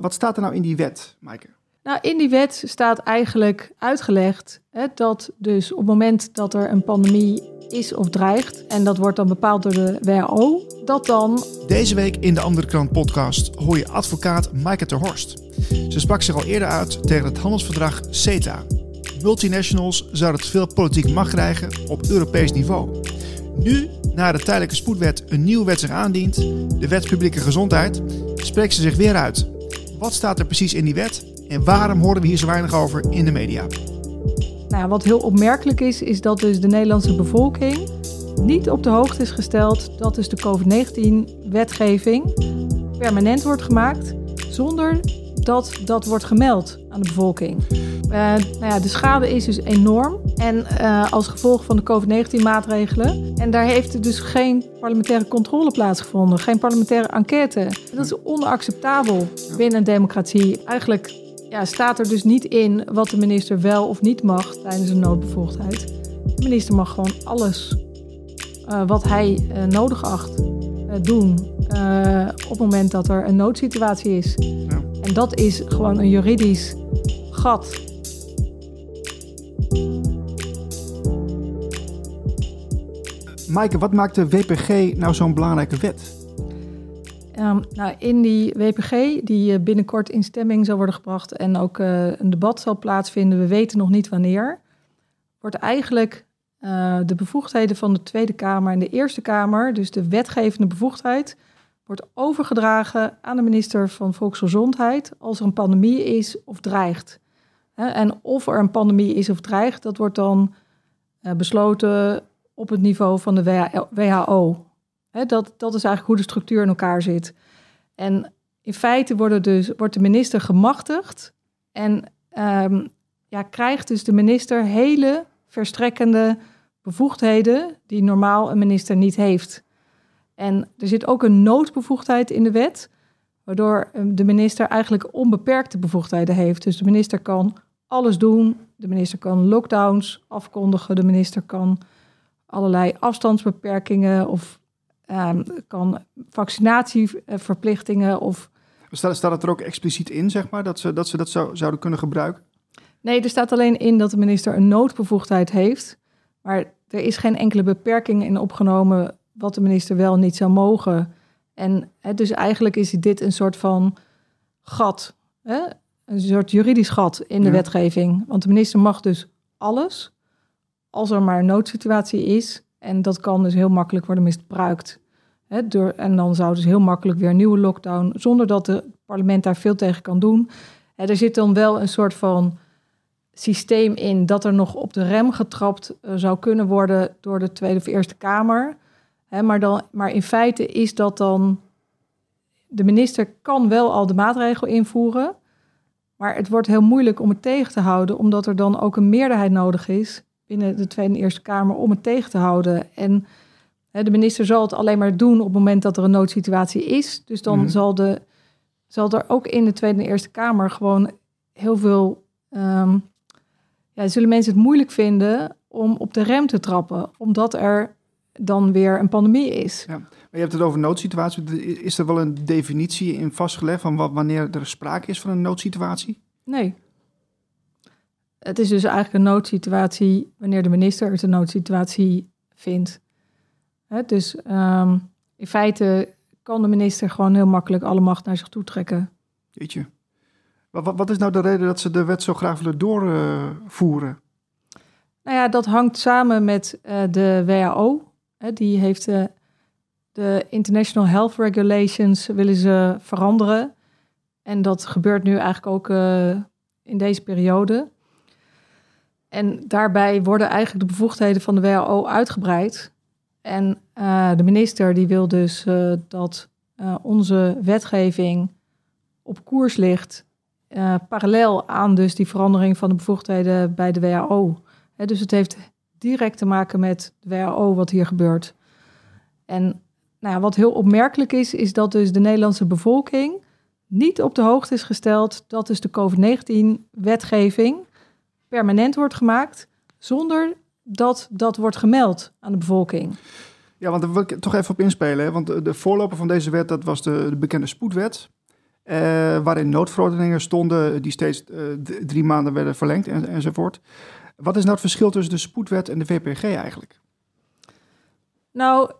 Wat staat er nou in die wet, Maaike? Nou, in die wet staat eigenlijk uitgelegd hè, dat dus op het moment dat er een pandemie is of dreigt, en dat wordt dan bepaald door de WHO, dat dan. Deze week in de Andere Krant podcast hoor je advocaat Maaike ter Horst. Ze sprak zich al eerder uit tegen het handelsverdrag CETA. Multinationals zouden te veel politiek macht krijgen op Europees niveau. Nu, na de tijdelijke spoedwet een nieuwe wet zich aandient, de wet publieke gezondheid, spreekt ze zich weer uit. Wat staat er precies in die wet en waarom horen we hier zo weinig over in de media? Nou, wat heel opmerkelijk is, is dat dus de Nederlandse bevolking niet op de hoogte is gesteld dat dus de COVID-19-wetgeving permanent wordt gemaakt zonder dat dat wordt gemeld aan de bevolking. Uh, nou ja, de schade is dus enorm en uh, als gevolg van de COVID-19-maatregelen. En daar heeft dus geen parlementaire controle plaatsgevonden, geen parlementaire enquête. Dat is onacceptabel binnen een democratie. Eigenlijk ja, staat er dus niet in wat de minister wel of niet mag tijdens een noodbevoegdheid. De minister mag gewoon alles uh, wat hij uh, nodig acht doen op het moment dat er een noodsituatie is. Ja. En dat is gewoon een juridisch gat. Maaike, wat maakt de WPG nou zo'n belangrijke wet? Um, nou, in die WPG, die binnenkort in stemming zal worden gebracht en ook uh, een debat zal plaatsvinden, we weten nog niet wanneer, wordt eigenlijk uh, de bevoegdheden van de Tweede Kamer en de Eerste Kamer, dus de wetgevende bevoegdheid, wordt overgedragen aan de minister van Volksgezondheid als er een pandemie is of dreigt. En of er een pandemie is of dreigt, dat wordt dan besloten op het niveau van de WHO dat, dat is eigenlijk hoe de structuur in elkaar zit. En in feite worden dus, wordt de minister gemachtigd en um, ja, krijgt dus de minister hele verstrekkende bevoegdheden die normaal een minister niet heeft. En er zit ook een noodbevoegdheid in de wet, waardoor ehm, de minister eigenlijk onbeperkte bevoegdheden heeft. Dus de minister kan alles doen. De minister kan lockdowns afkondigen. De minister kan allerlei afstandsbeperkingen of um, kan vaccinatieverplichtingen of... Staat, staat het er ook expliciet in, zeg maar, dat ze dat, ze dat zou, zouden kunnen gebruiken? Nee, er staat alleen in dat de minister een noodbevoegdheid heeft. Maar er is geen enkele beperking in opgenomen wat de minister wel niet zou mogen. En hè, dus eigenlijk is dit een soort van gat, hè? een soort juridisch gat in de wetgeving. Want de minister mag dus alles, als er maar een noodsituatie is. En dat kan dus heel makkelijk worden misbruikt. Door, en dan zou dus heel makkelijk weer een nieuwe lockdown, zonder dat het parlement daar veel tegen kan doen. Er zit dan wel een soort van systeem in dat er nog op de rem getrapt uh, zou kunnen worden door de Tweede of Eerste Kamer. Maar, dan, maar in feite is dat dan. De minister kan wel al de maatregel invoeren. Maar het wordt heel moeilijk om het tegen te houden, omdat er dan ook een meerderheid nodig is binnen de Tweede en Eerste Kamer om het tegen te houden. En hè, de minister zal het alleen maar doen op het moment dat er een noodsituatie is. Dus dan mm. zal, de, zal er ook in de Tweede en Eerste Kamer gewoon heel veel. Um, ja, zullen mensen het moeilijk vinden om op de rem te trappen, omdat er dan weer een pandemie is. Ja, maar je hebt het over noodsituatie. Is er wel een definitie in vastgelegd van wat, wanneer er sprake is van een noodsituatie? Nee. Het is dus eigenlijk een noodsituatie wanneer de minister het een noodsituatie vindt. dus um, in feite kan de minister gewoon heel makkelijk alle macht naar zich toe trekken. Weet je. Wat, wat is nou de reden dat ze de wet zo graag willen doorvoeren? nou ja, dat hangt samen met uh, de WHO. die heeft uh, de International Health Regulations willen ze veranderen. En dat gebeurt nu eigenlijk ook uh, in deze periode. En daarbij worden eigenlijk de bevoegdheden van de WHO uitgebreid. En uh, de minister die wil dus uh, dat uh, onze wetgeving op koers ligt, parallel aan dus die verandering van de bevoegdheden bij de WHO. Dus het heeft direct te maken met de WHO wat hier gebeurt. En nou, wat heel opmerkelijk is, is dat dus de Nederlandse bevolking niet op de hoogte is gesteld dat dus de COVID-19-wetgeving permanent wordt gemaakt zonder dat dat wordt gemeld aan de bevolking. Ja, want daar wil ik toch even op inspelen. Hè? Want de, voorloper van deze wet, dat was de, de bekende spoedwet. waarin noodverordeningen stonden die steeds drie maanden werden verlengd en, enzovoort. Wat is nou het verschil tussen de spoedwet en de VPG eigenlijk? Nou,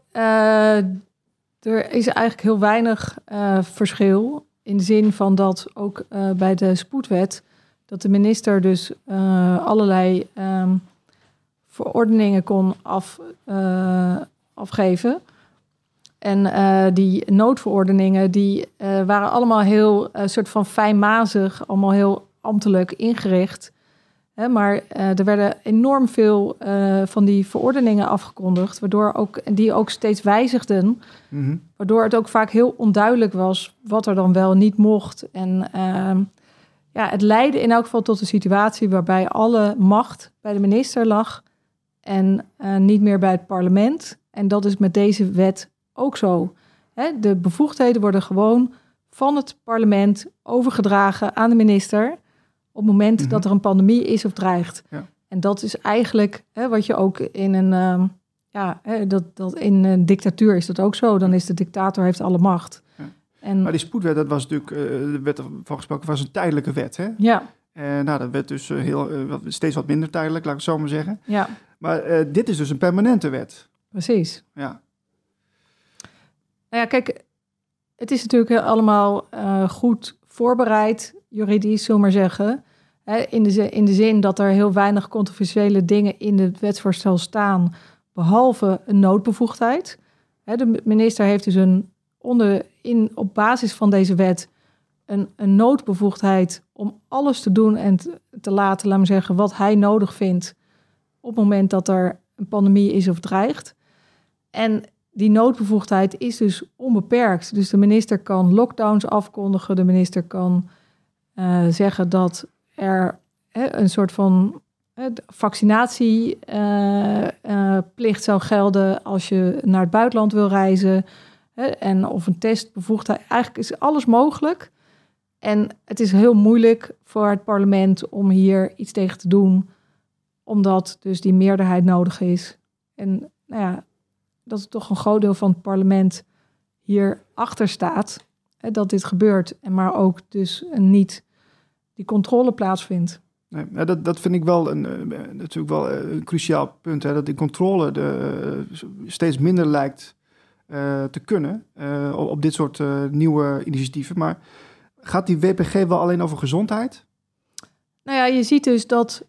er is eigenlijk heel weinig verschil. In de zin van dat ook bij de spoedwet dat de minister dus allerlei ehm, verordeningen kon af, uh, afgeven. En uh, die noodverordeningen die waren allemaal heel soort van fijnmazig, allemaal heel ambtelijk ingericht. Hè, maar er werden enorm veel van die verordeningen afgekondigd, waardoor ook, die ook steeds wijzigden. Mm Waardoor het ook vaak heel onduidelijk was wat er dan wel niet mocht. En ehm, ja, het leidde in elk geval tot een situatie waarbij alle macht bij de minister lag en uh, niet meer bij het parlement. En dat is met deze wet ook zo. Hè? De bevoegdheden worden gewoon van het parlement overgedragen aan de minister op het moment mhm. dat er een pandemie is of dreigt. Ja. En dat is eigenlijk hè, wat je ook in een, uh, ja, hè, dat, dat in een dictatuur is dat ook zo. Dan is de dictator heeft alle macht. Ja. En, maar die spoedwet, dat was natuurlijk, uh, de wet van gesproken was een tijdelijke wet, hè? Ja. En nou, dat werd dus heel, steeds wat minder tijdelijk, laat ik het zo maar zeggen. Ja. Maar dit is dus een permanente wet. Precies. Ja. Nou ja, kijk, het is natuurlijk allemaal goed voorbereid, juridisch, zullen maar zeggen. Hè, in, de, in de zin dat er heel weinig controversiële dingen in het wetsvoorstel staan, behalve een noodbevoegdheid. Hè, de minister heeft dus een onder, in, op basis van deze wet een, een noodbevoegdheid om alles te doen en te, te laten, we zeggen, wat hij nodig vindt op het moment dat er een pandemie is of dreigt. En die noodbevoegdheid is dus onbeperkt. Dus de minister kan lockdowns afkondigen. De minister kan uh, zeggen dat er een soort van vaccinatieplicht uh, uh, zou gelden als je naar het buitenland wil reizen. Hè, en of een testbevoegdheid. Eigenlijk is alles mogelijk. En het is heel moeilijk voor het parlement om hier iets tegen te doen omdat dus die meerderheid nodig is. En nou ja, dat er toch een groot deel van het parlement hier achter staat hè, dat dit gebeurt. En maar ook dus niet die controle plaatsvindt. Nee, dat, dat vind ik wel een, uh, natuurlijk wel eh, een cruciaal punt. Hè, dat die controle de, uh, steeds minder lijkt te kunnen op, op, dit soort nieuwe initiatieven. Maar gaat die WPG wel alleen over gezondheid? Nou ja, je ziet dus dat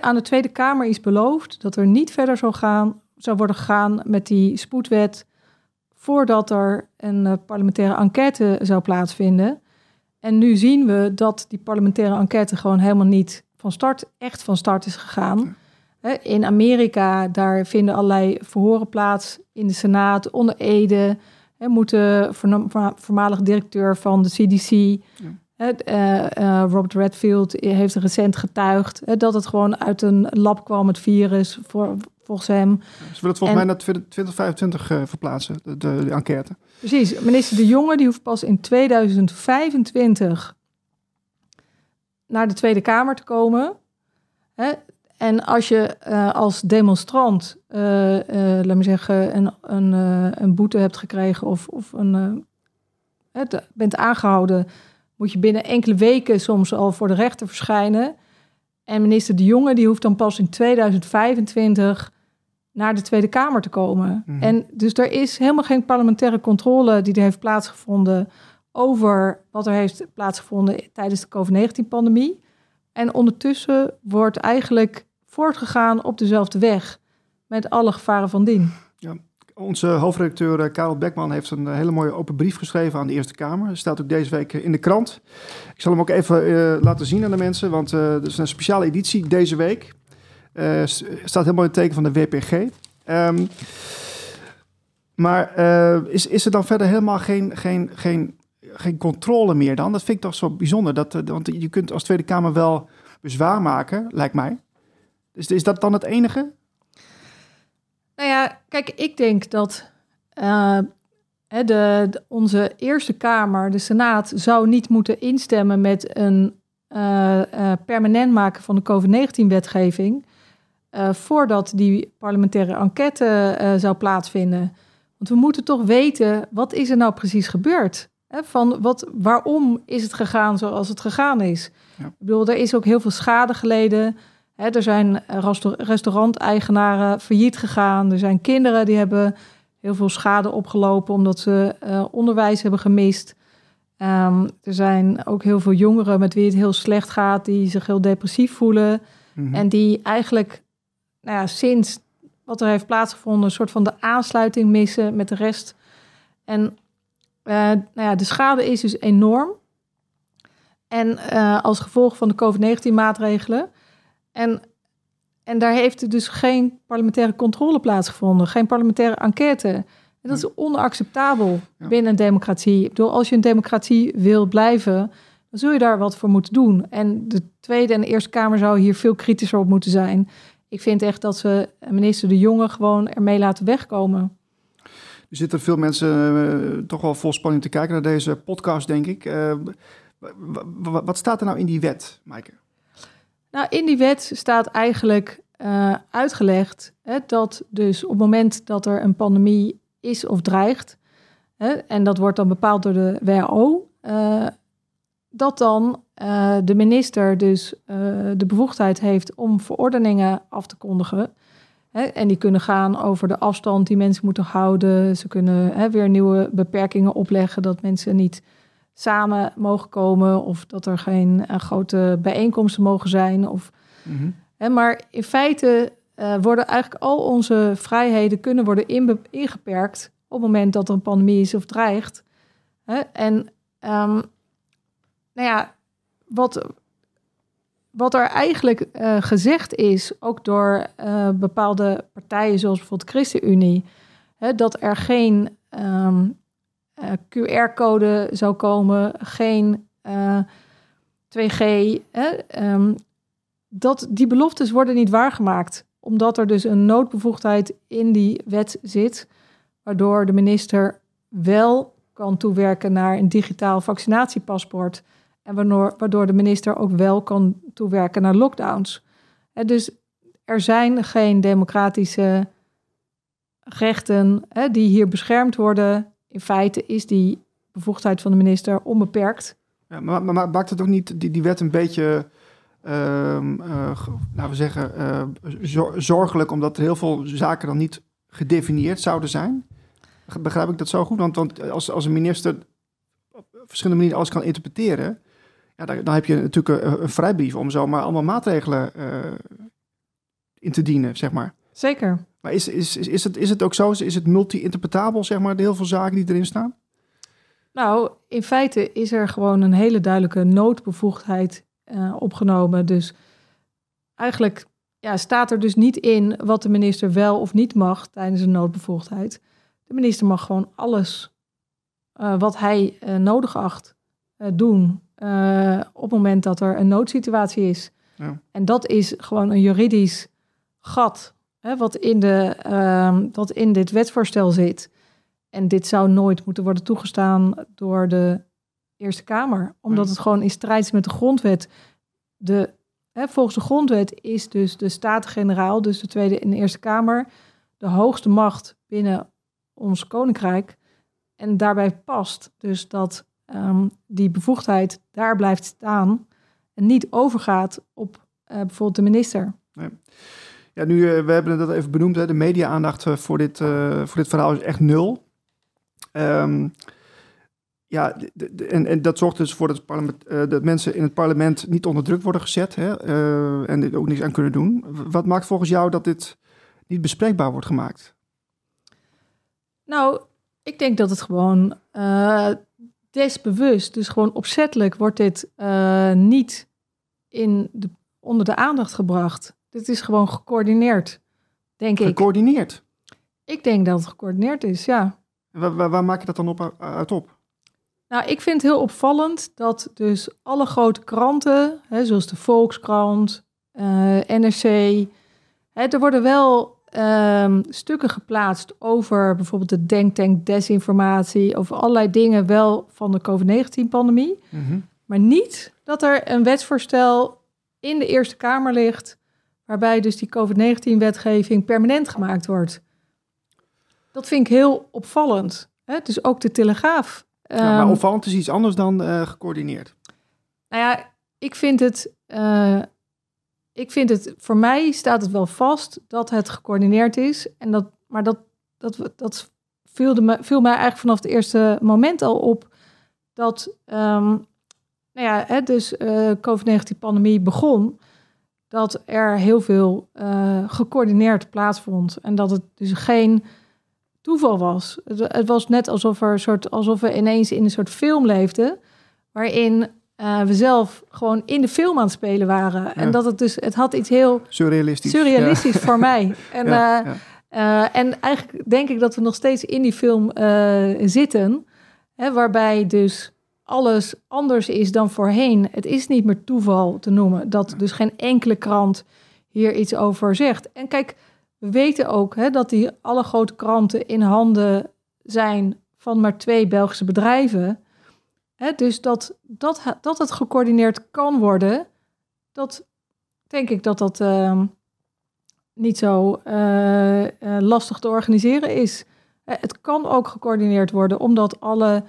aan de Tweede Kamer is beloofd dat er niet verder zou, gaan, zou worden gegaan met die spoedwet voordat er een eh, parlementaire enquête zou plaatsvinden. En nu zien we dat die parlementaire enquête gewoon helemaal niet van start, echt van start is gegaan. In Amerika, daar vinden allerlei verhoren plaats in de Senaat, onder Ede. Moet de voormalige directeur van de CDC uh, uh, Robert Redfield heeft recent getuigd dat het gewoon uit een lab kwam, het virus, voor, volgens hem. Ze willen het volgens mij naar 2025 uh, verplaatsen, de, de, enquête. Precies. Minister De Jonge die hoeft pas in 2025 naar de Tweede Kamer te komen. Hè? En als je uh, als demonstrant, uh, laat me zeggen, een, een, een boete hebt gekregen of, of een, bent aangehouden moet je binnen enkele weken soms al voor de rechter verschijnen. En minister De Jonge die hoeft dan pas in 2025 naar de Tweede Kamer te komen. Mhm. En dus er is helemaal geen parlementaire controle die er heeft plaatsgevonden over wat er heeft plaatsgevonden tijdens de COVID-19-pandemie. En ondertussen wordt eigenlijk voortgegaan op dezelfde weg met alle gevaren van dien. Ja, onze hoofdredacteur eh, Karel Beckman heeft een eh, hele mooie open brief geschreven aan de Eerste Kamer. Staat ook deze week eh, in de krant. Ik zal hem ook even laten zien aan de mensen, want uh, er is een speciale editie deze week. Uh, staat helemaal in het teken van de WPG. Ehm, maar is, is er dan verder helemaal geen, geen, geen, geen controle meer dan? Dat vind ik toch zo bijzonder. Dat, want je kunt als Tweede Kamer wel bezwaar maken, lijkt mij. Dus is dat dan het enige? Nou ja, kijk, ik denk dat uh, de, de, onze Eerste Kamer, de Senaat, zou niet moeten instemmen met een uh, permanent maken van de COVID-19-wetgeving. voordat die parlementaire enquête zou plaatsvinden. Want we moeten toch weten, wat is er nou precies gebeurd? Hè, van wat, waarom is het gegaan zoals het gegaan is? Ja. Ik bedoel, er is ook heel veel schade geleden. Hè, er zijn restaur- restauranteigenaren failliet gegaan. Er zijn kinderen die hebben heel veel schade opgelopen omdat ze eh, onderwijs hebben gemist. Ehm, er zijn ook heel veel jongeren met wie het heel slecht gaat, die zich heel depressief voelen. Mhm. En die eigenlijk nou ja, sinds wat er heeft plaatsgevonden, een soort van de aansluiting missen met de rest. En eh, nou ja, de schade is dus enorm. En eh, als gevolg van de COVID-19-maatregelen. En, en daar heeft er dus geen parlementaire controle plaatsgevonden, geen parlementaire enquête. En dat is onacceptabel Ja. binnen een democratie. Ik bedoel, als je een democratie wil blijven, dan zul je daar wat voor moeten doen. En de Tweede en de Eerste Kamer zou hier veel kritischer op moeten zijn. Ik vind echt dat ze minister De Jonge gewoon ermee laten wegkomen. Er zitten veel mensen eh, toch wel vol spanning te kijken naar deze podcast, denk ik. Eh, wat staat er nou in die wet, Maaike? Nou, in die wet staat eigenlijk eh, uitgelegd hè, dat dus op het moment dat er een pandemie is of dreigt, hè, en dat wordt dan bepaald door de WHO, dat dan de minister dus de bevoegdheid heeft om verordeningen af te kondigen. Hè, en die kunnen gaan over de afstand die mensen moeten houden. Ze kunnen hè, weer nieuwe beperkingen opleggen dat mensen niet samen mogen komen of dat er geen eh, grote bijeenkomsten mogen zijn. Of, hè, maar in feite eh, worden eigenlijk al onze vrijheden kunnen worden ingeperkt op het moment dat er een pandemie is of dreigt. Hè? En ehm, nou ja, wat, wat er eigenlijk eh, gezegd is, ook door eh, bepaalde partijen zoals bijvoorbeeld ChristenUnie, hè, dat er geen ehm, eh, QR-code zou komen, geen eh, 2G. Hè, ehm, dat, die beloftes worden niet waargemaakt, omdat er dus een noodbevoegdheid in die wet zit, waardoor de minister wel kan toewerken naar een digitaal vaccinatiepaspoort. En waardoor, waardoor de minister ook wel kan toewerken naar lockdowns. Dus er zijn geen democratische rechten die hier beschermd worden. In feite is die bevoegdheid van de minister onbeperkt. Ja, maar, maar, maar maakt het ook niet die, die wet een beetje, ehm, eh, laten we zeggen, eh, zor- zorgelijk, omdat er heel veel zaken dan niet gedefinieerd zouden zijn? Begrijp ik dat zo goed? Want, want als, als een minister op verschillende manieren alles kan interpreteren, ja, dan, dan heb je natuurlijk een, een vrijbrief om zomaar allemaal maatregelen eh, in te dienen, zeg maar. Zeker. Maar is, is, is, is, het, is het ook zo? Is het multi-interpretabel, zeg maar, de heel veel zaken die erin staan? Nou, in feite is er gewoon een hele duidelijke noodbevoegdheid eh, opgenomen. Dus eigenlijk ja, staat er dus niet in wat de minister wel of niet mag tijdens een noodbevoegdheid. De minister mag gewoon alles eh, wat hij eh, nodig acht eh, doen eh, op het moment dat er een noodsituatie is. Ja. En dat is gewoon een juridisch gat hè, wat, in de, ehm, wat in dit wetsvoorstel zit. En dit zou nooit moeten worden toegestaan door de Eerste Kamer, omdat Ja. het gewoon in strijd is met de grondwet. De, hè, volgens de grondwet is dus de Staten-Generaal, dus de Tweede en de Eerste Kamer, de hoogste macht binnen ons koninkrijk. En daarbij past dus dat ehm, die bevoegdheid daar blijft staan en niet overgaat op eh, bijvoorbeeld de minister. Ja, nu, eh, we hebben het even benoemd, hè, de media-aandacht eh, voor, dit, voor dit verhaal is echt nul. Ehm, ja, de- de- de- en, en dat zorgt dus voor dat, dat mensen in het parlement niet onder druk worden gezet hè, en er ook niks aan kunnen doen. Wat maakt volgens jou dat dit niet bespreekbaar wordt gemaakt? Nou, ik denk dat het gewoon desbewust, dus gewoon opzettelijk, wordt dit eh, niet in de, onder de aandacht gebracht. Dit is gewoon gecoördineerd, denk ik. Gecoördineerd. Ik denk dat het gecoördineerd is, ja. Waar, waar, waar maak je dat dan op, uit op? Nou, ik vind het heel opvallend dat dus alle grote kranten, hè, zoals de Volkskrant, eh, NRC, hè, er worden wel ehm, stukken geplaatst over bijvoorbeeld de denktank desinformatie, over allerlei dingen wel van de COVID-19-pandemie, maar niet dat er een wetsvoorstel in de Eerste Kamer ligt, waarbij dus die COVID-19-wetgeving permanent gemaakt wordt. dat vind ik heel opvallend. Hè? Dus ook de Telegraaf. Ja, maar Ehm, opvallend is iets anders dan eh, gecoördineerd. Nou ja, ik vind het. eh, ik vind het. Voor mij staat het wel vast dat het gecoördineerd is. En dat, maar dat, dat, dat viel, de, viel mij eigenlijk vanaf het eerste moment al op. Dat. ehm, nou ja, hè, dus eh COVID-19-pandemie begon. Dat er heel veel eh, gecoördineerd plaatsvond. En dat het dus geen toeval was. Het, het was net alsof, er een soort, alsof we ineens in een soort film leefden. Waarin eh, we zelf gewoon in de film aan het spelen waren. En dat het dus, het had iets heel Surrealistisch. surrealistisch voor mij. En, Ja, eh, eh, en eigenlijk denk ik dat we nog steeds in die film zitten. Hè, waarbij dus alles anders is dan voorheen. Het is niet meer toeval te noemen. Dat dus geen enkele krant hier iets over zegt. En kijk, we weten ook hè, dat die alle grote kranten in handen zijn van maar twee Belgische bedrijven. Dus dat, dat, dat het gecoördineerd kan worden, dat denk ik dat dat ehm, niet zo eh, eh, lastig te organiseren is. Het kan ook gecoördineerd worden, omdat alle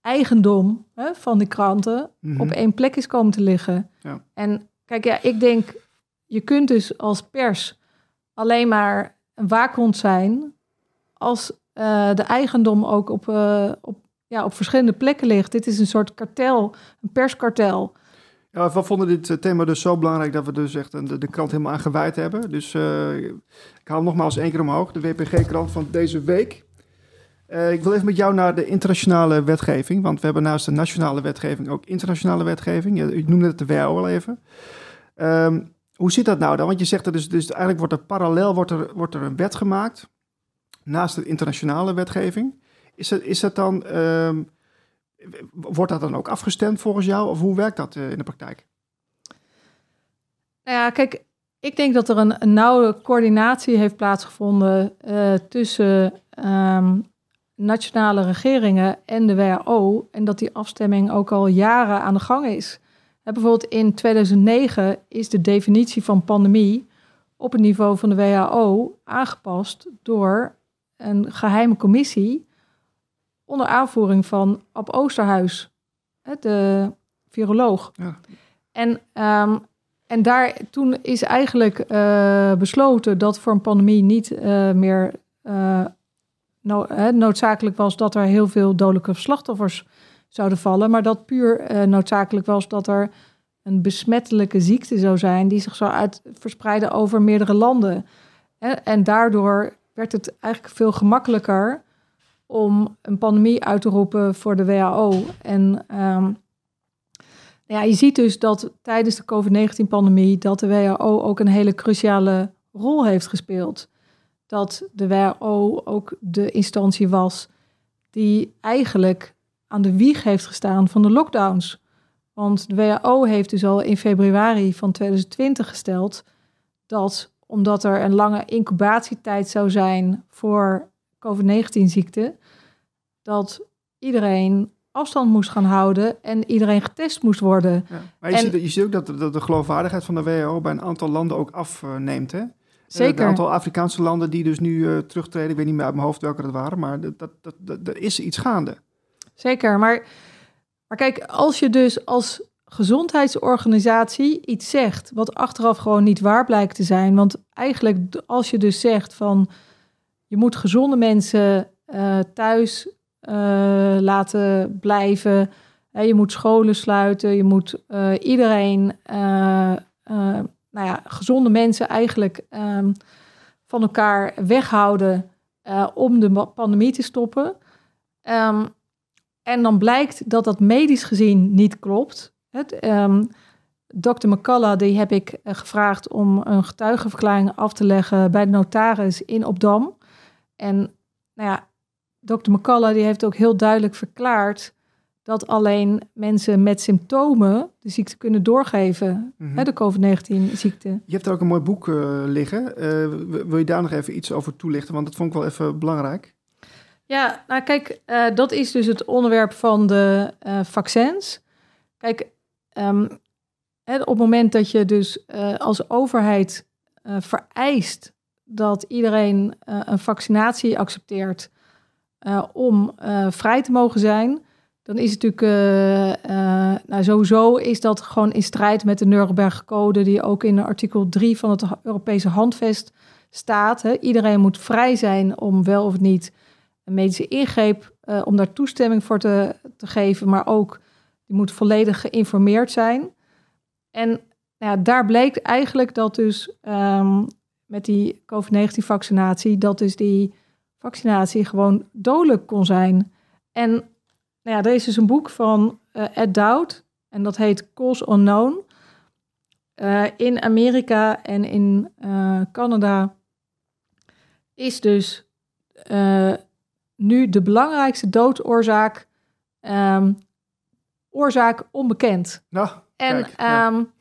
eigendom van die kranten Mhm. op één plek is komen te liggen. Ja. En kijk, ja, ik denk, je kunt dus als pers alleen maar een waakhond zijn als eh, de eigendom ook op, op, ja, op verschillende plekken ligt. Dit is een soort kartel, een perskartel. Ja, we vonden dit eh, thema dus zo belangrijk dat we dus echt de, de krant helemaal aan gewijd hebben. Dus eh, ik haal nogmaals één keer omhoog, de WPG-krant van deze week. Eh, ik wil even met jou naar de internationale wetgeving, want we hebben naast de nationale wetgeving ook internationale wetgeving. Je, noemde het de WHO al even. Ehm, hoe zit dat nou dan? Want je zegt er dus, dus eigenlijk wordt er parallel wordt er, wordt er een wet gemaakt naast de internationale wetgeving. Is dat, is dat dan, ehm, wordt dat dan ook afgestemd volgens jou? Of hoe werkt dat eh, in de praktijk? Nou ja, kijk, ik denk dat er een, nauwe coördinatie heeft plaatsgevonden eh, tussen ehm, nationale regeringen en de WHO. En dat die afstemming ook al jaren aan de gang is. Bijvoorbeeld in 2009 is de definitie van pandemie op het niveau van de WHO aangepast door een geheime commissie onder aanvoering van Ab Oosterhuis, de viroloog. Ja. En, ehm, en daar toen is eigenlijk eh, besloten dat voor een pandemie niet eh, meer eh, no- noodzakelijk was dat er heel veel dodelijke slachtoffers zouden vallen, maar dat puur noodzakelijk was dat er een besmettelijke ziekte zou zijn die zich zou uit verspreiden over meerdere landen. En daardoor werd het eigenlijk veel gemakkelijker om een pandemie uit te roepen voor de WHO. En ehm, ja, je ziet dus dat tijdens de COVID-19-pandemie dat de WHO ook een hele cruciale rol heeft gespeeld. Dat de WHO ook de instantie was die eigenlijk aan de wieg heeft gestaan van de lockdowns. Want de WHO heeft dus al in februari van 2020 gesteld dat omdat er een lange incubatietijd zou zijn voor COVID-19-ziekte, dat iedereen afstand moest gaan houden en iedereen getest moest worden. Ja. Maar je, En- ziet, je ziet ook dat, de- dat de geloofwaardigheid van de WHO bij een aantal landen ook afneemt. Hè? Zeker. Een aantal Afrikaanse landen die dus nu eh, terugtreden. Ik weet niet meer uit mijn hoofd welke dat waren, maar dat, dat, dat, dat, er is iets gaande. Zeker, maar, maar kijk, als je dus als gezondheidsorganisatie iets zegt wat achteraf gewoon niet waar blijkt te zijn, want eigenlijk als je dus zegt van je moet gezonde mensen eh, thuis eh, laten blijven, je moet scholen sluiten, je moet eh, iedereen, nou ja, gezonde mensen eigenlijk ehm, van elkaar weghouden om de pandemie te stoppen. Ehm, en dan blijkt dat dat medisch gezien niet klopt. Het, ehm, Dr. McCullough, die heb ik gevraagd om een getuigenverklaring af te leggen bij de notaris in Opdam. En nou ja, Dr. McCullough die heeft ook heel duidelijk verklaard dat alleen mensen met symptomen de ziekte kunnen doorgeven, Mhm. hè, de COVID-19-ziekte. Je hebt er ook een mooi boek eh, liggen. Eh, wil je daar nog even iets over toelichten? Want dat vond ik wel even belangrijk. Ja, nou kijk, eh, dat is dus het onderwerp van de vaccins. Kijk, ehm, hè, op het moment dat je dus als overheid vereist dat iedereen uh, een vaccinatie accepteert uh, om uh, vrij te mogen zijn, dan is het natuurlijk, nou sowieso is dat gewoon in strijd met de Nuremberg-code, die ook in artikel 3 van het Europese handvest staat. Hè. Iedereen moet vrij zijn om wel of niet een medische ingreep, om daar toestemming voor te, te geven, maar ook die moet volledig geïnformeerd zijn. En nou ja, daar bleek eigenlijk dat dus um, met die COVID-19-vaccinatie, dat dus die vaccinatie gewoon dodelijk kon zijn. En nou ja, er is dus een boek van uh, Ed Dowd en dat heet Cause Unknown. Uh, in Amerika en in uh, Canada is dus nu de belangrijkste doodoorzaak um, oorzaak onbekend. Nou, en kijk, ja. um,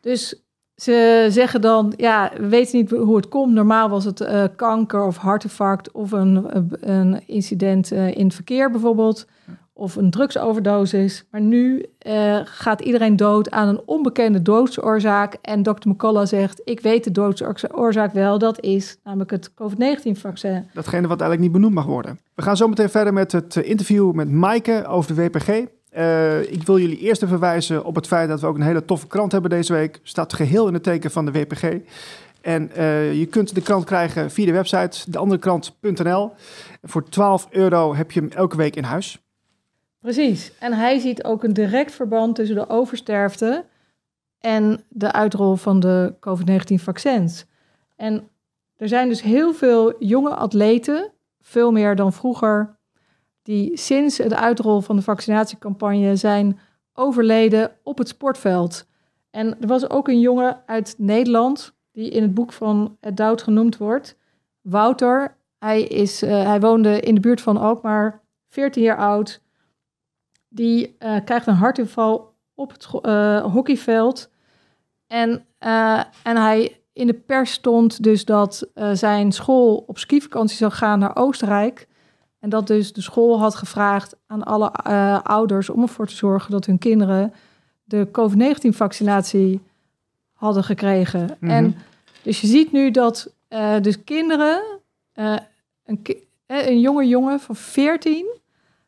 dus ze zeggen dan, ja, we weten niet hoe het komt. Normaal was het uh, kanker of hartinfarct of een, een incident uh, in het verkeer bijvoorbeeld. Of een drugsoverdosis. Maar nu gaat iedereen dood aan een onbekende doodsoorzaak. En dokter McCullough zegt, ik weet de doodsoorzaak wel. Dat is namelijk het COVID-19-vaccin. Datgene wat eigenlijk niet benoemd mag worden. We gaan zo meteen verder met het interview met Maaike over de WPG. Uh, ik wil jullie eerst even wijzen op het feit dat we ook een hele toffe krant hebben deze week. Staat geheel in het teken van de WPG. En uh, je kunt de krant krijgen via de website deanderekrant.nl. Voor 12 euro heb je hem elke week in huis. Precies. En hij ziet ook een direct verband tussen de oversterfte en de uitrol van de COVID-19-vaccins. En er zijn dus heel veel jonge atleten, veel meer dan vroeger, die sinds het uitrol van de vaccinatiecampagne zijn overleden op het sportveld. En er was ook een jongen uit Nederland die in het boek van Ed Doud genoemd wordt. Wouter. Hij, is, uh, hij woonde in de buurt van Alkmaar, 14 jaar oud. Die uh, krijgt een hartinval op het uh, hockeyveld. En, en hij in de pers stond dus dat zijn school op skivakantie zou gaan naar Oostenrijk. En dat dus de school had gevraagd aan alle uh, ouders om ervoor te zorgen dat hun kinderen de COVID-19-vaccinatie hadden gekregen. Mm -hmm. En dus je ziet nu dat uh, dus kinderen, uh, een, ki een jonge jongen van 14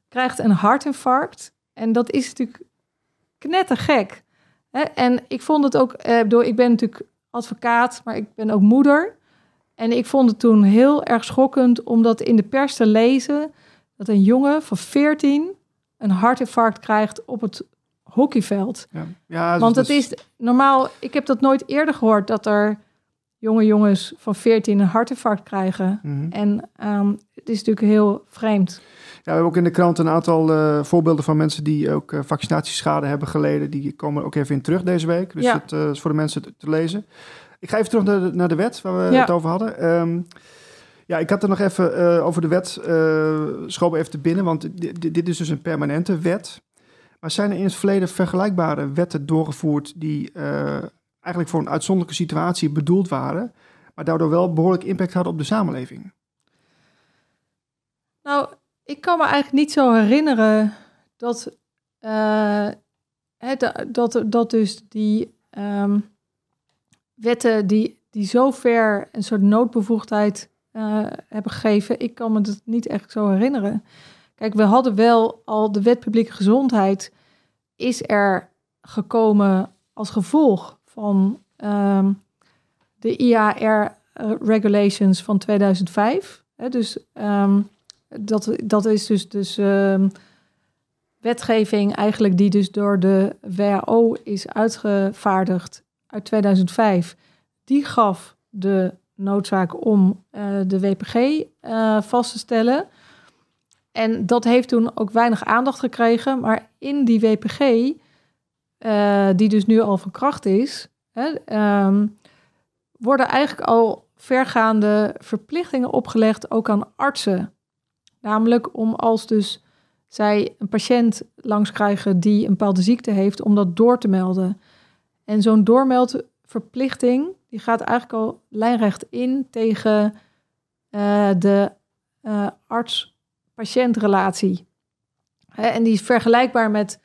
krijgt een hartinfarct. En dat is natuurlijk knettergek. Hè? En ik vond het ook, bedoel, ik ben natuurlijk advocaat, maar ik ben ook moeder. En ik vond het toen heel erg schokkend om dat in de pers te lezen. Dat een jongen van 14 een hartinfarct krijgt op het hockeyveld. Ja. Ja, dus Want het is normaal, ik heb dat nooit eerder gehoord dat er jonge jongens van 14 een hartinfarct krijgen. Mhm. En um, het is natuurlijk heel vreemd. Ja, we hebben ook in de krant een aantal uh, voorbeelden van mensen die ook uh, vaccinatieschade hebben geleden. Die komen ook even in terug deze week. Dus Ja. dat uh, is voor de mensen te, te lezen. Ik ga even terug naar de, naar de wet waar we Ja. het over hadden. Ehm, ja, ik had er nog even eh, over de wet, uh, even te binnen, want dit, dit is dus een permanente wet. Maar zijn er in het verleden vergelijkbare wetten doorgevoerd die eh, eigenlijk voor een uitzonderlijke situatie bedoeld waren, maar daardoor wel behoorlijk impact hadden op de samenleving? Nou, ik kan me eigenlijk niet zo herinneren dat, hè, da- dat, dat dus die ehm, wetten die, die zo ver een soort noodbevoegdheid eh, hebben gegeven, ik kan me dat niet echt zo herinneren. Kijk, we hadden wel al de wet publieke gezondheid is er gekomen als gevolg van ehm, de IAR regulations van 2005. Hè, dus ehm, dat, dat is dus, dus ehm, wetgeving eigenlijk die dus door de WHO is uitgevaardigd uit 2005. Die gaf de noodzaak om eh, de WPG eh, vast te stellen. En dat heeft toen ook weinig aandacht gekregen. Maar in die WPG, eh, die dus nu al van kracht is, hè, ehm, worden eigenlijk al vergaande verplichtingen opgelegd, ook aan artsen. Namelijk om als dus zij een patiënt langs krijgen die een bepaalde ziekte heeft, om dat door te melden. En zo'n doormeldverplichting, die gaat eigenlijk al lijnrecht in tegen eh, de eh, arts-patiëntrelatie. En die is vergelijkbaar met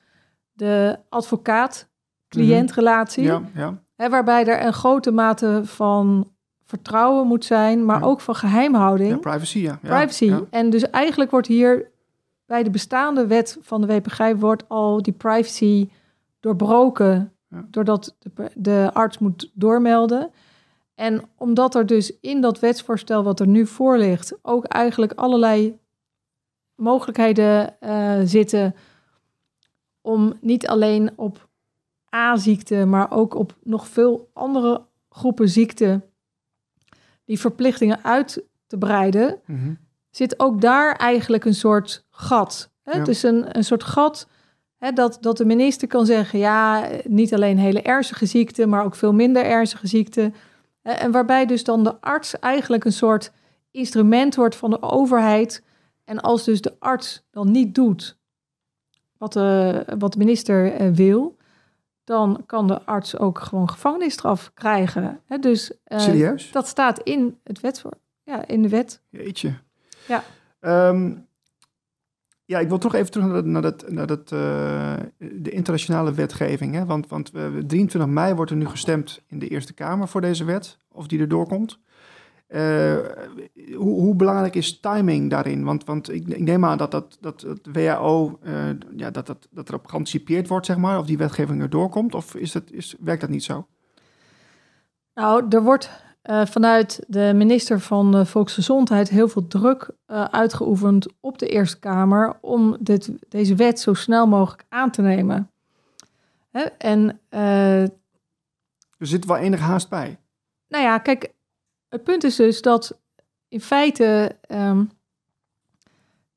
de advocaat-cliëntrelatie. Ja, ja. Hè, waarbij er een grote mate van vertrouwen moet zijn, maar Ja. ook van geheimhouding. Ja, privacy, ja. Ja, privacy. ja. En dus eigenlijk wordt hier bij de bestaande wet van de WPG wordt al die privacy doorbroken Ja. doordat de, de arts moet doormelden. En omdat er dus in dat wetsvoorstel wat er nu voor ligt ook eigenlijk allerlei mogelijkheden eh, zitten om niet alleen op A-ziekte, maar ook op nog veel andere groepen ziekten die verplichtingen uit te breiden, Mhm. zit ook daar eigenlijk een soort gat. Hè? Ja. Dus een, een soort gat dat, dat de minister kan zeggen, ja, niet alleen hele ernstige ziekten, maar ook veel minder ernstige ziekten. En waarbij dus dan de arts eigenlijk een soort instrument wordt van de overheid. En als dus de arts dan niet doet wat de, wat de minister eh, wil, dan kan de arts ook gewoon gevangenisstraf krijgen. Dus eh, Serieus? dat staat in het wetsvoor, ja, in de wet. Jeetje. Ja. Ehm, ja, ik wil toch even terug naar, dat, naar, dat, naar dat, eh, de internationale wetgeving. Hè? Want, want eh, 23 mei wordt er nu gestemd in de Eerste Kamer voor deze wet, of die erdoor komt. Eh, hoe, hoe belangrijk is timing daarin? Want, want ik, neem aan dat, dat, dat het WHO, ja, dat, dat, dat erop geanticipeerd wordt, zeg maar, of die wetgeving erdoor komt, of is dat, is, werkt dat niet zo? Nou, er wordt eh, vanuit de minister van eh, Volksgezondheid heel veel druk eh, uitgeoefend op de Eerste Kamer om dit, deze wet zo snel mogelijk aan te nemen. Hè? En Er zit wel enige haast bij. nou ja, kijk, het punt is dus dat in feite ehm,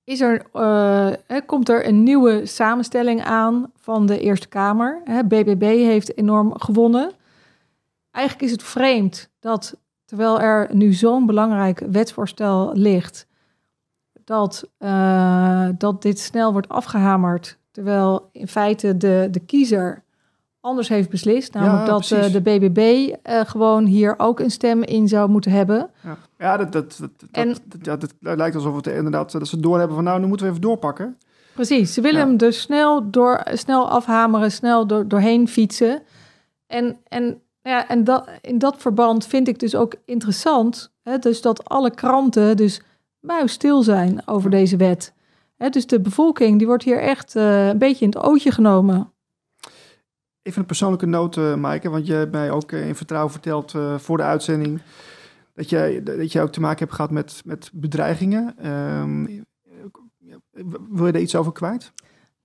is er, hè, komt er een nieuwe samenstelling aan van de Eerste Kamer. Hè, BBB heeft enorm gewonnen. Eigenlijk is het vreemd dat terwijl er nu zo'n belangrijk wetsvoorstel ligt, dat, eh, dat dit snel wordt afgehamerd. Terwijl in feite de, de kiezer anders heeft beslist. Namelijk dat eh, de BBB eh, gewoon hier ook een stem in zou moeten hebben. Ja, ja dat, dat, dat, dat, En- dat, ja, dat lijkt alsof het inderdaad dat ze doorhebben van nou, nu moeten we even doorpakken. Precies, ze willen hem dus snel, door, snel afhameren, snel door, doorheen fietsen. En, en, ja, en dat, in dat verband vind ik dus ook interessant, hè, dus dat alle kranten dus muisstil zijn over deze wet. Hè, dus de bevolking die wordt hier echt eh, een beetje in het ootje genomen. Even een persoonlijke noot, eh Maaike, want je hebt mij ook eh, in vertrouwen verteld voor de uitzending dat je, dat je ook te maken hebt gehad met, met bedreigingen. Ehm, wil je daar iets over kwijt?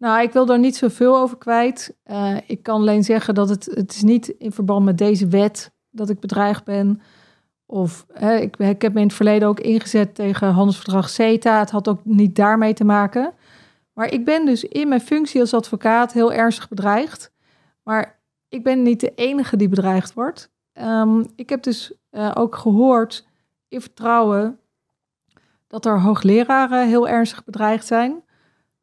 Nou, ik wil daar niet zoveel over kwijt. Eh, ik kan alleen zeggen dat het, het is niet in verband met deze wet dat ik bedreigd ben. Of hè, ik, heb me in het verleden ook ingezet tegen handelsverdrag CETA. Het had ook niet daarmee te maken. Maar ik ben dus in mijn functie als advocaat heel ernstig bedreigd. Maar ik ben niet de enige die bedreigd wordt. Ehm, ik heb dus eh, ook gehoord in vertrouwen dat er hoogleraren heel ernstig bedreigd zijn.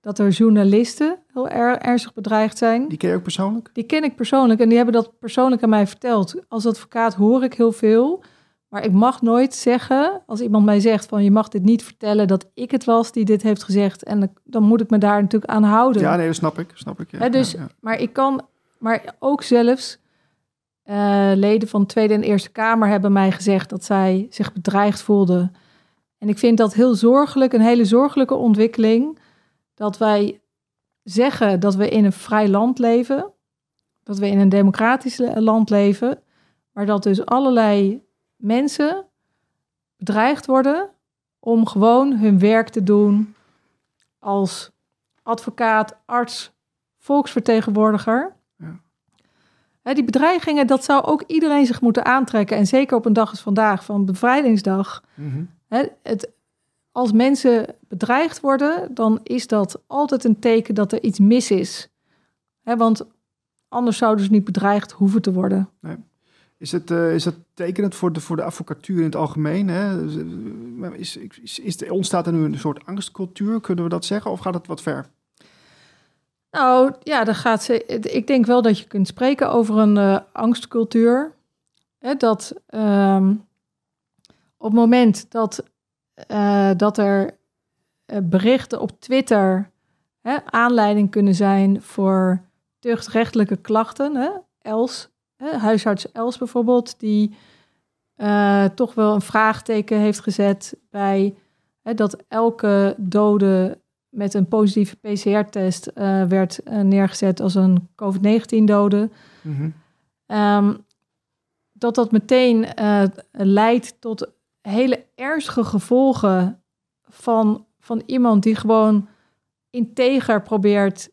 Dat er journalisten heel er- ernstig bedreigd zijn. Die ken je ook persoonlijk? Die ken ik persoonlijk en die hebben dat persoonlijk aan mij verteld. Als advocaat hoor ik heel veel. Maar ik mag nooit zeggen, als iemand mij zegt van je mag dit niet vertellen, dat ik het was die dit heeft gezegd. En dan- moet ik me daar natuurlijk aan houden. Ja, nee, dat snap ik. Snap ik ja. Dus, Ja, ja. Maar ik kan, maar ook zelfs eh, leden van de Tweede en Eerste Kamer hebben mij gezegd dat zij zich bedreigd voelden. En ik vind dat heel zorgelijk, een hele zorgelijke ontwikkeling. Dat wij zeggen dat we in een vrij land leven, dat we in een democratisch land leven, maar dat dus allerlei mensen bedreigd worden om gewoon hun werk te doen als advocaat, arts, volksvertegenwoordiger. Ja. Die bedreigingen, dat zou ook iedereen zich moeten aantrekken. En zeker op een dag als vandaag, van bevrijdingsdag. Mhm. Hè, het, als mensen bedreigd worden, dan is dat altijd een teken dat er iets mis is. Hè, want anders zouden ze niet bedreigd hoeven te worden. Is, het, eh, is dat tekenend voor de, voor de advocatuur in het algemeen? Hè? Is, is, is, er- ontstaat er nu een soort angstcultuur, kunnen we dat zeggen? Of gaat het wat ver? Nou ja, dan gaat ze. Ik denk wel dat je kunt spreken over een eh, angstcultuur. Hè, dat ehm, op het moment dat, eh, dat er eh, berichten op Twitter hè, aanleiding kunnen zijn voor tuchtrechtelijke klachten. Hè, Els, hè, huisarts Els bijvoorbeeld, die uh, toch wel een vraagteken heeft gezet bij hè, dat elke dode met een positieve PCR-test uh, werd uh, neergezet als een COVID-19-dode. Mm -hmm. um, dat dat meteen leidt tot hele ernstige gevolgen van, van iemand die gewoon integer probeert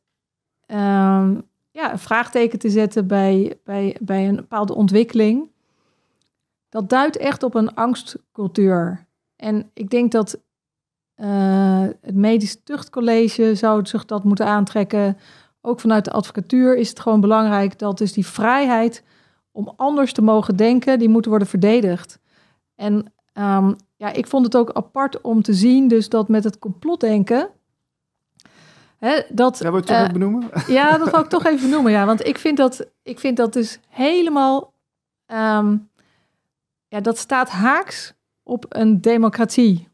um, ja, een vraagteken te zetten bij, bij, bij een bepaalde ontwikkeling. Dat duidt echt op een angstcultuur. En ik denk dat uh, het Medisch Tuchtcollege zou zich dat moeten aantrekken. Ook vanuit de advocatuur is het gewoon belangrijk dat dus die vrijheid om anders te mogen denken, die moet worden verdedigd. En um, ja, ik vond het ook apart om te zien dus dat met het complotdenken Hè, dat, ja, wil toch uh, benoemen? Ja, dat wil ik toch even noemen. Ja, want ik vind dat, ik vind dat dus helemaal. Um, ja, dat staat haaks op een democratie.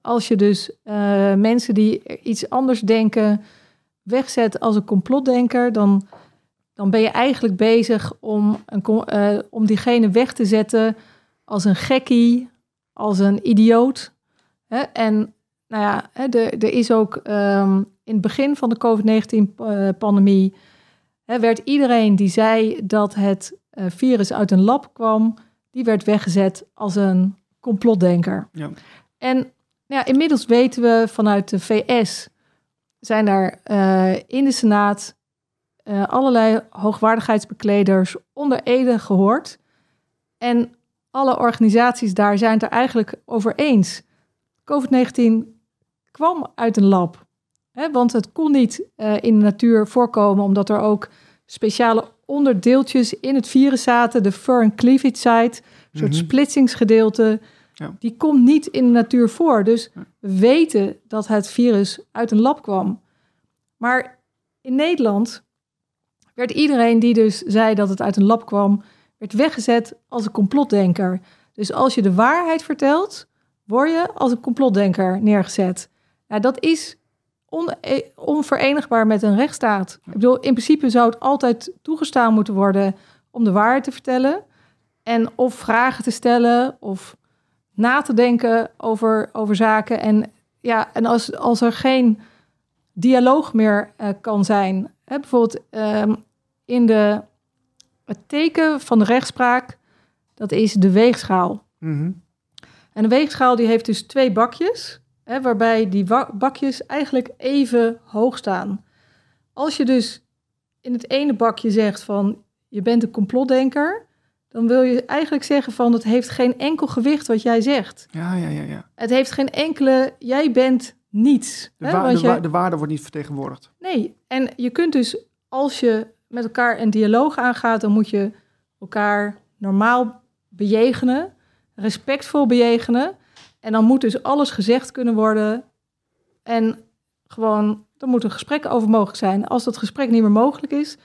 Als je dus uh, mensen die iets anders denken wegzet als een complotdenker, dan, dan ben je eigenlijk bezig om, een, uh, om diegene weg te zetten als een gekkie, als een idioot. Hè? En nou ja, er is ook um, in het begin van de COVID-19-pandemie werd iedereen die zei dat het uh, virus uit een lab kwam, die werd weggezet als een complotdenker. Ja. En nou ja, inmiddels weten we vanuit de VS zijn daar uh, in de Senaat uh, allerlei hoogwaardigheidsbekleders onder Ede gehoord. En alle organisaties daar zijn het er eigenlijk over eens. COVID-19 kwam uit een lab. Hè, want het kon niet uh, in de natuur voorkomen, omdat er ook speciale onderdeeltjes in het virus zaten, de fur cleavage site, een soort mm -hmm. splitsingsgedeelte. Ja. Die komt niet in de natuur voor. Dus we weten dat het virus uit een lab kwam. Maar in Nederland werd iedereen die dus zei dat het uit een lab kwam, werd weggezet als een complotdenker. Dus als je de waarheid vertelt, word je als een complotdenker neergezet. Nou, dat is eh, onverenigbaar met een rechtsstaat. Ik bedoel, in principe zou het altijd toegestaan moeten worden om de waarheid te vertellen. En of vragen te stellen of na te denken over, over zaken. En, ja, en als, als er geen dialoog meer uh, kan zijn. Hè, bijvoorbeeld um, in de, het teken van de rechtspraak, dat is de weegschaal. Mm -hmm. En de weegschaal die heeft dus twee bakjes. Hè, waarbij die bakjes eigenlijk even hoog staan. Als je dus in het ene bakje zegt van je bent een complotdenker, dan wil je eigenlijk zeggen van het heeft geen enkel gewicht wat jij zegt. Ja, ja, ja. ja. Het heeft geen enkele, jij bent niets. De, wa hè, de, wa de waarde wordt niet vertegenwoordigd. Nee, en je kunt dus als je met elkaar een dialoog aangaat, dan moet je elkaar normaal bejegenen, respectvol bejegenen. En dan moet dus alles gezegd kunnen worden. En gewoon, er moet een gesprek over mogelijk zijn. Als dat gesprek niet meer mogelijk is,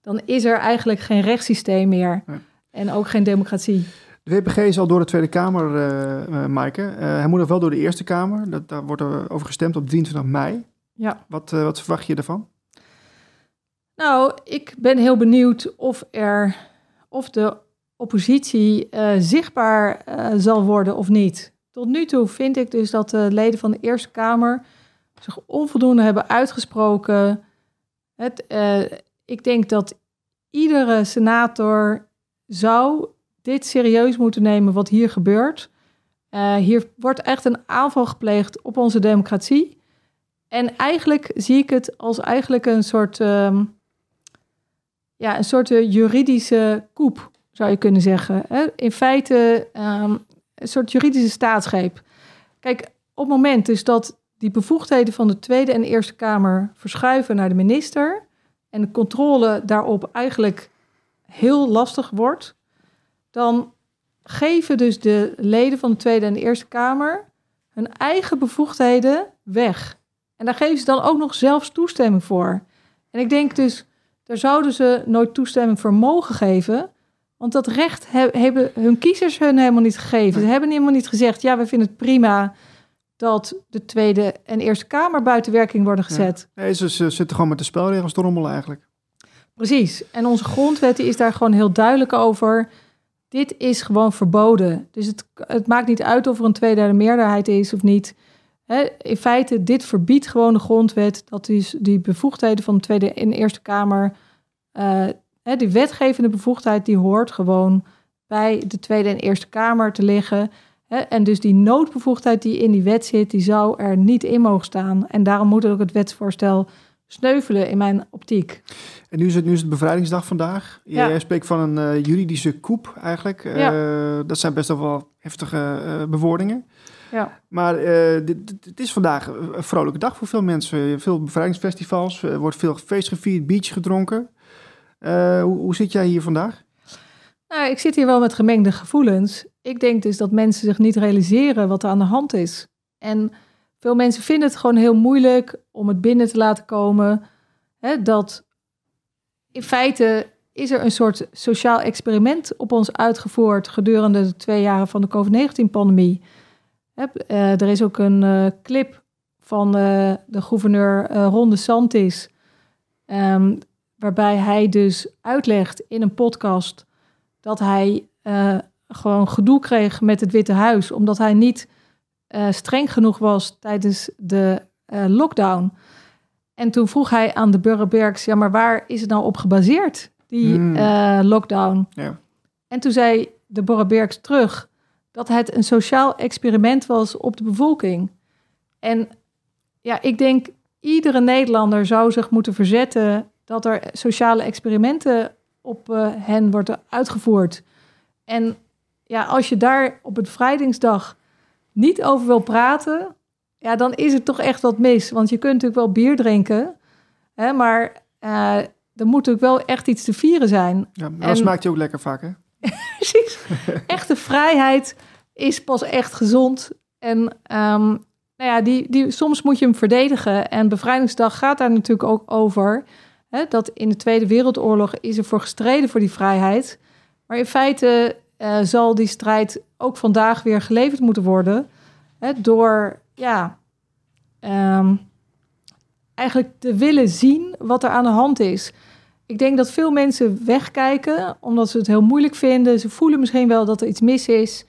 dan is er eigenlijk geen rechtssysteem meer. Ja. En ook geen democratie. De WPG is al door de Tweede Kamer, uh, uh, Maaike. Uh, hij moet nog wel door de Eerste Kamer. Dat, daar wordt er over gestemd op 23 mei. Ja. Wat, wat verwacht je ervan? Nou, ik ben heel benieuwd of er of de oppositie zichtbaar zal worden of niet. Tot nu toe vind ik dus dat de leden van de Eerste Kamer zich onvoldoende hebben uitgesproken. Het, uh, ik denk dat iedere senator zou dit serieus moeten nemen wat hier gebeurt. Hier wordt echt een aanval gepleegd op onze democratie. En eigenlijk zie ik het als eigenlijk een soort, um, ja, een soort juridische koep, zou je kunnen zeggen. In feite um, een soort juridische staatsgreep. Kijk, op het moment dus dat die bevoegdheden van de Tweede en Eerste Kamer verschuiven naar de minister en de controle daarop eigenlijk heel lastig wordt, dan geven dus de leden van de Tweede en de Eerste Kamer hun eigen bevoegdheden weg. En daar geven ze dan ook nog zelfs toestemming voor. En ik denk dus, daar zouden ze nooit toestemming voor mogen geven, want dat recht hebben hun kiezers hun helemaal niet gegeven. Ze hebben helemaal niet gezegd, ja, we vinden het prima dat de Tweede en Eerste Kamer buiten werking worden gezet. Ja. Nee, ze, ze zitten gewoon met de spelregels te rommelen eigenlijk. Precies. En onze grondwet is daar gewoon heel duidelijk over. dit is gewoon verboden. Dus het, het maakt niet uit of er een tweederde meerderheid is of niet. In feite, dit verbiedt gewoon de grondwet dat die, die bevoegdheden van de Tweede en Eerste Kamer, uh, die wetgevende bevoegdheid, die hoort gewoon bij de Tweede en Eerste Kamer te liggen. En dus die noodbevoegdheid die in die wet zit, die zou er niet in mogen staan. En daarom moet ook het wetsvoorstel sneuvelen in mijn optiek. En nu is het, nu is het bevrijdingsdag vandaag. Ja. Jij spreekt van een uh, juridische koep eigenlijk. Uh, dat zijn best wel heftige bewoordingen. Ja. Maar het is vandaag een vrolijke dag voor veel mensen. Veel bevrijdingsfestivals, er wordt veel feest gevierd, biertje gedronken. Hoe, hoe, zit jij hier vandaag? Nou, ik zit hier wel met gemengde gevoelens. Ik denk dus dat mensen zich niet realiseren wat er aan de hand is. En veel mensen vinden het gewoon heel moeilijk om het binnen te laten komen. Hè, dat in feite is er een soort sociaal experiment op ons uitgevoerd gedurende de twee jaren van de COVID-19-pandemie. Uh, er is ook een uh, clip van uh, de gouverneur Ron de Santis, um, waarbij hij dus uitlegt in een podcast dat hij gewoon gedoe kreeg met het Witte Huis, omdat hij niet uh, streng genoeg was tijdens de uh, lockdown. En toen vroeg hij aan de Burgerbergs, ja, maar waar is het nou op gebaseerd, die mm. uh, lockdown? Ja. En toen zei de Borrebergs terug dat het een sociaal experiment was op de bevolking. En ja, ik denk iedere Nederlander zou zich moeten verzetten dat er sociale experimenten op hen worden uitgevoerd. En ja, als je daar op het bevrijdingsdag niet over wil praten, ja, dan is het toch echt wat mis. Want je kunt natuurlijk wel bier drinken, hè, maar uh, er moet natuurlijk wel echt iets te vieren zijn. Ja, maar dat smaakt je ook lekker vaak, hè? Precies. Echte vrijheid is pas echt gezond. En um, nou ja, die, die, soms moet je hem verdedigen. En Bevrijdingsdag gaat daar natuurlijk ook over. Hè, dat in de Tweede Wereldoorlog is er voor gestreden voor die vrijheid. Maar in feite uh, zal die strijd ook vandaag weer geleverd moeten worden. Hè, door ja, um, eigenlijk te willen zien wat er aan de hand is. Ik denk dat veel mensen wegkijken omdat ze het heel moeilijk vinden. Ze voelen misschien wel dat er iets mis is.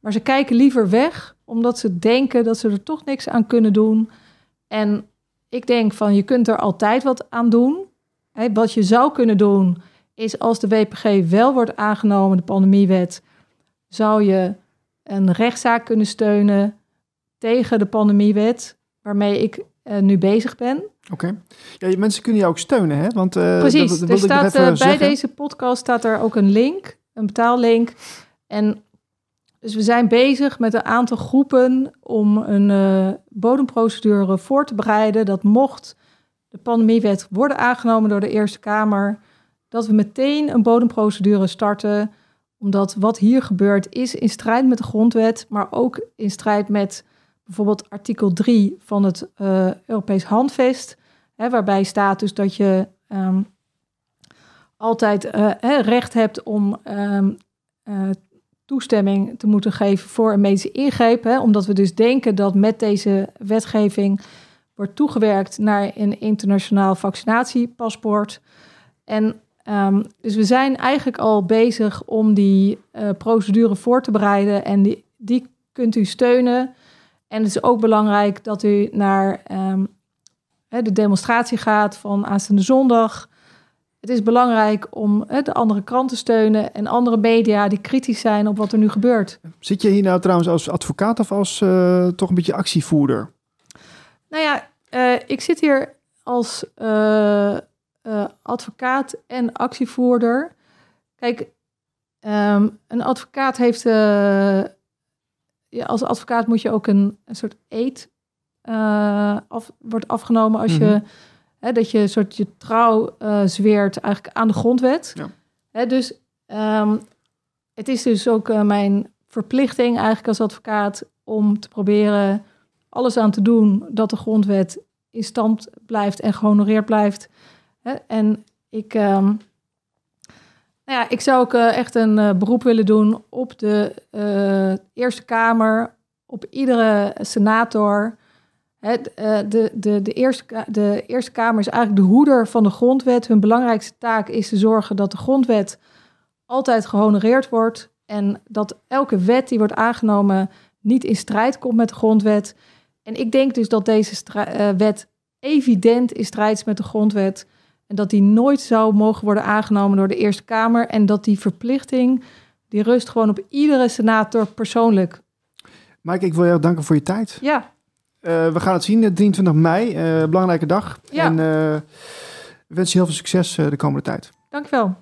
Maar ze kijken liever weg omdat ze denken dat ze er toch niks aan kunnen doen. En ik denk van je kunt er altijd wat aan doen. wat je zou kunnen doen is als de WPG wel wordt aangenomen, de pandemiewet, zou je een rechtszaak kunnen steunen tegen de pandemiewet, waarmee ik uh, nu bezig ben. Oké. Ja, mensen kunnen jou ook steunen, hè? Want, uh, Precies. Dat, er staat, uh, bij deze podcast staat er ook een link, een betaallink. En dus we zijn bezig met een aantal groepen om een bodemprocedure voor te bereiden. Dat mocht de pandemiewet worden aangenomen door de Eerste Kamer, dat we meteen een bodemprocedure starten. Omdat wat hier gebeurt is in strijd met de grondwet, maar ook in strijd met bijvoorbeeld artikel 3 van het uh, Europees Handvest. Hè, waarbij staat dus dat je um, altijd uh, recht hebt om um, uh, toestemming te moeten geven voor een medische ingreep. Hè, omdat we dus denken dat met deze wetgeving wordt toegewerkt naar een internationaal vaccinatiepaspoort. En Um, dus we zijn eigenlijk al bezig om die procedure voor te bereiden en die, die kunt u steunen. En het is ook belangrijk dat u naar um, de demonstratie gaat van aanstaande zondag. Het is belangrijk om de andere kranten te steunen en andere media die kritisch zijn op wat er nu gebeurt. Zit je hier nou trouwens als advocaat of als uh, toch een beetje actievoerder? Nou ja, uh, ik zit hier als uh, advocaat en actievoerder. Kijk, um, een advocaat heeft. Uh, ja, als advocaat moet je ook een, een soort eet uh, af, wordt afgenomen als je. Mm hè, dat je een soort je trouw zweert eigenlijk aan de grondwet. Ja. Hè, dus um, het is dus ook mijn verplichting eigenlijk als advocaat om te proberen alles aan te doen dat de grondwet in stand blijft en gehonoreerd blijft. En ik, um, nou ja, ik zou ook uh, echt een uh, beroep willen doen op de uh, Eerste Kamer, op iedere senator. De, de, de, eerste, de Eerste Kamer is eigenlijk de hoeder van de grondwet. Hun belangrijkste taak is te zorgen dat de grondwet altijd gehonoreerd wordt. En dat elke wet die wordt aangenomen niet in strijd komt met de grondwet. En ik denk dus dat deze wet evident in strijd is met de grondwet. En dat die nooit zou mogen worden aangenomen door de Eerste Kamer. En dat die verplichting, die rust gewoon op iedere senator persoonlijk. Mike, ik wil jou danken voor je tijd. Ja. Uh, we gaan het zien, 23 mei, uh, belangrijke dag. Ja. En uh, we wensen je heel veel succes de komende tijd. Dank je wel.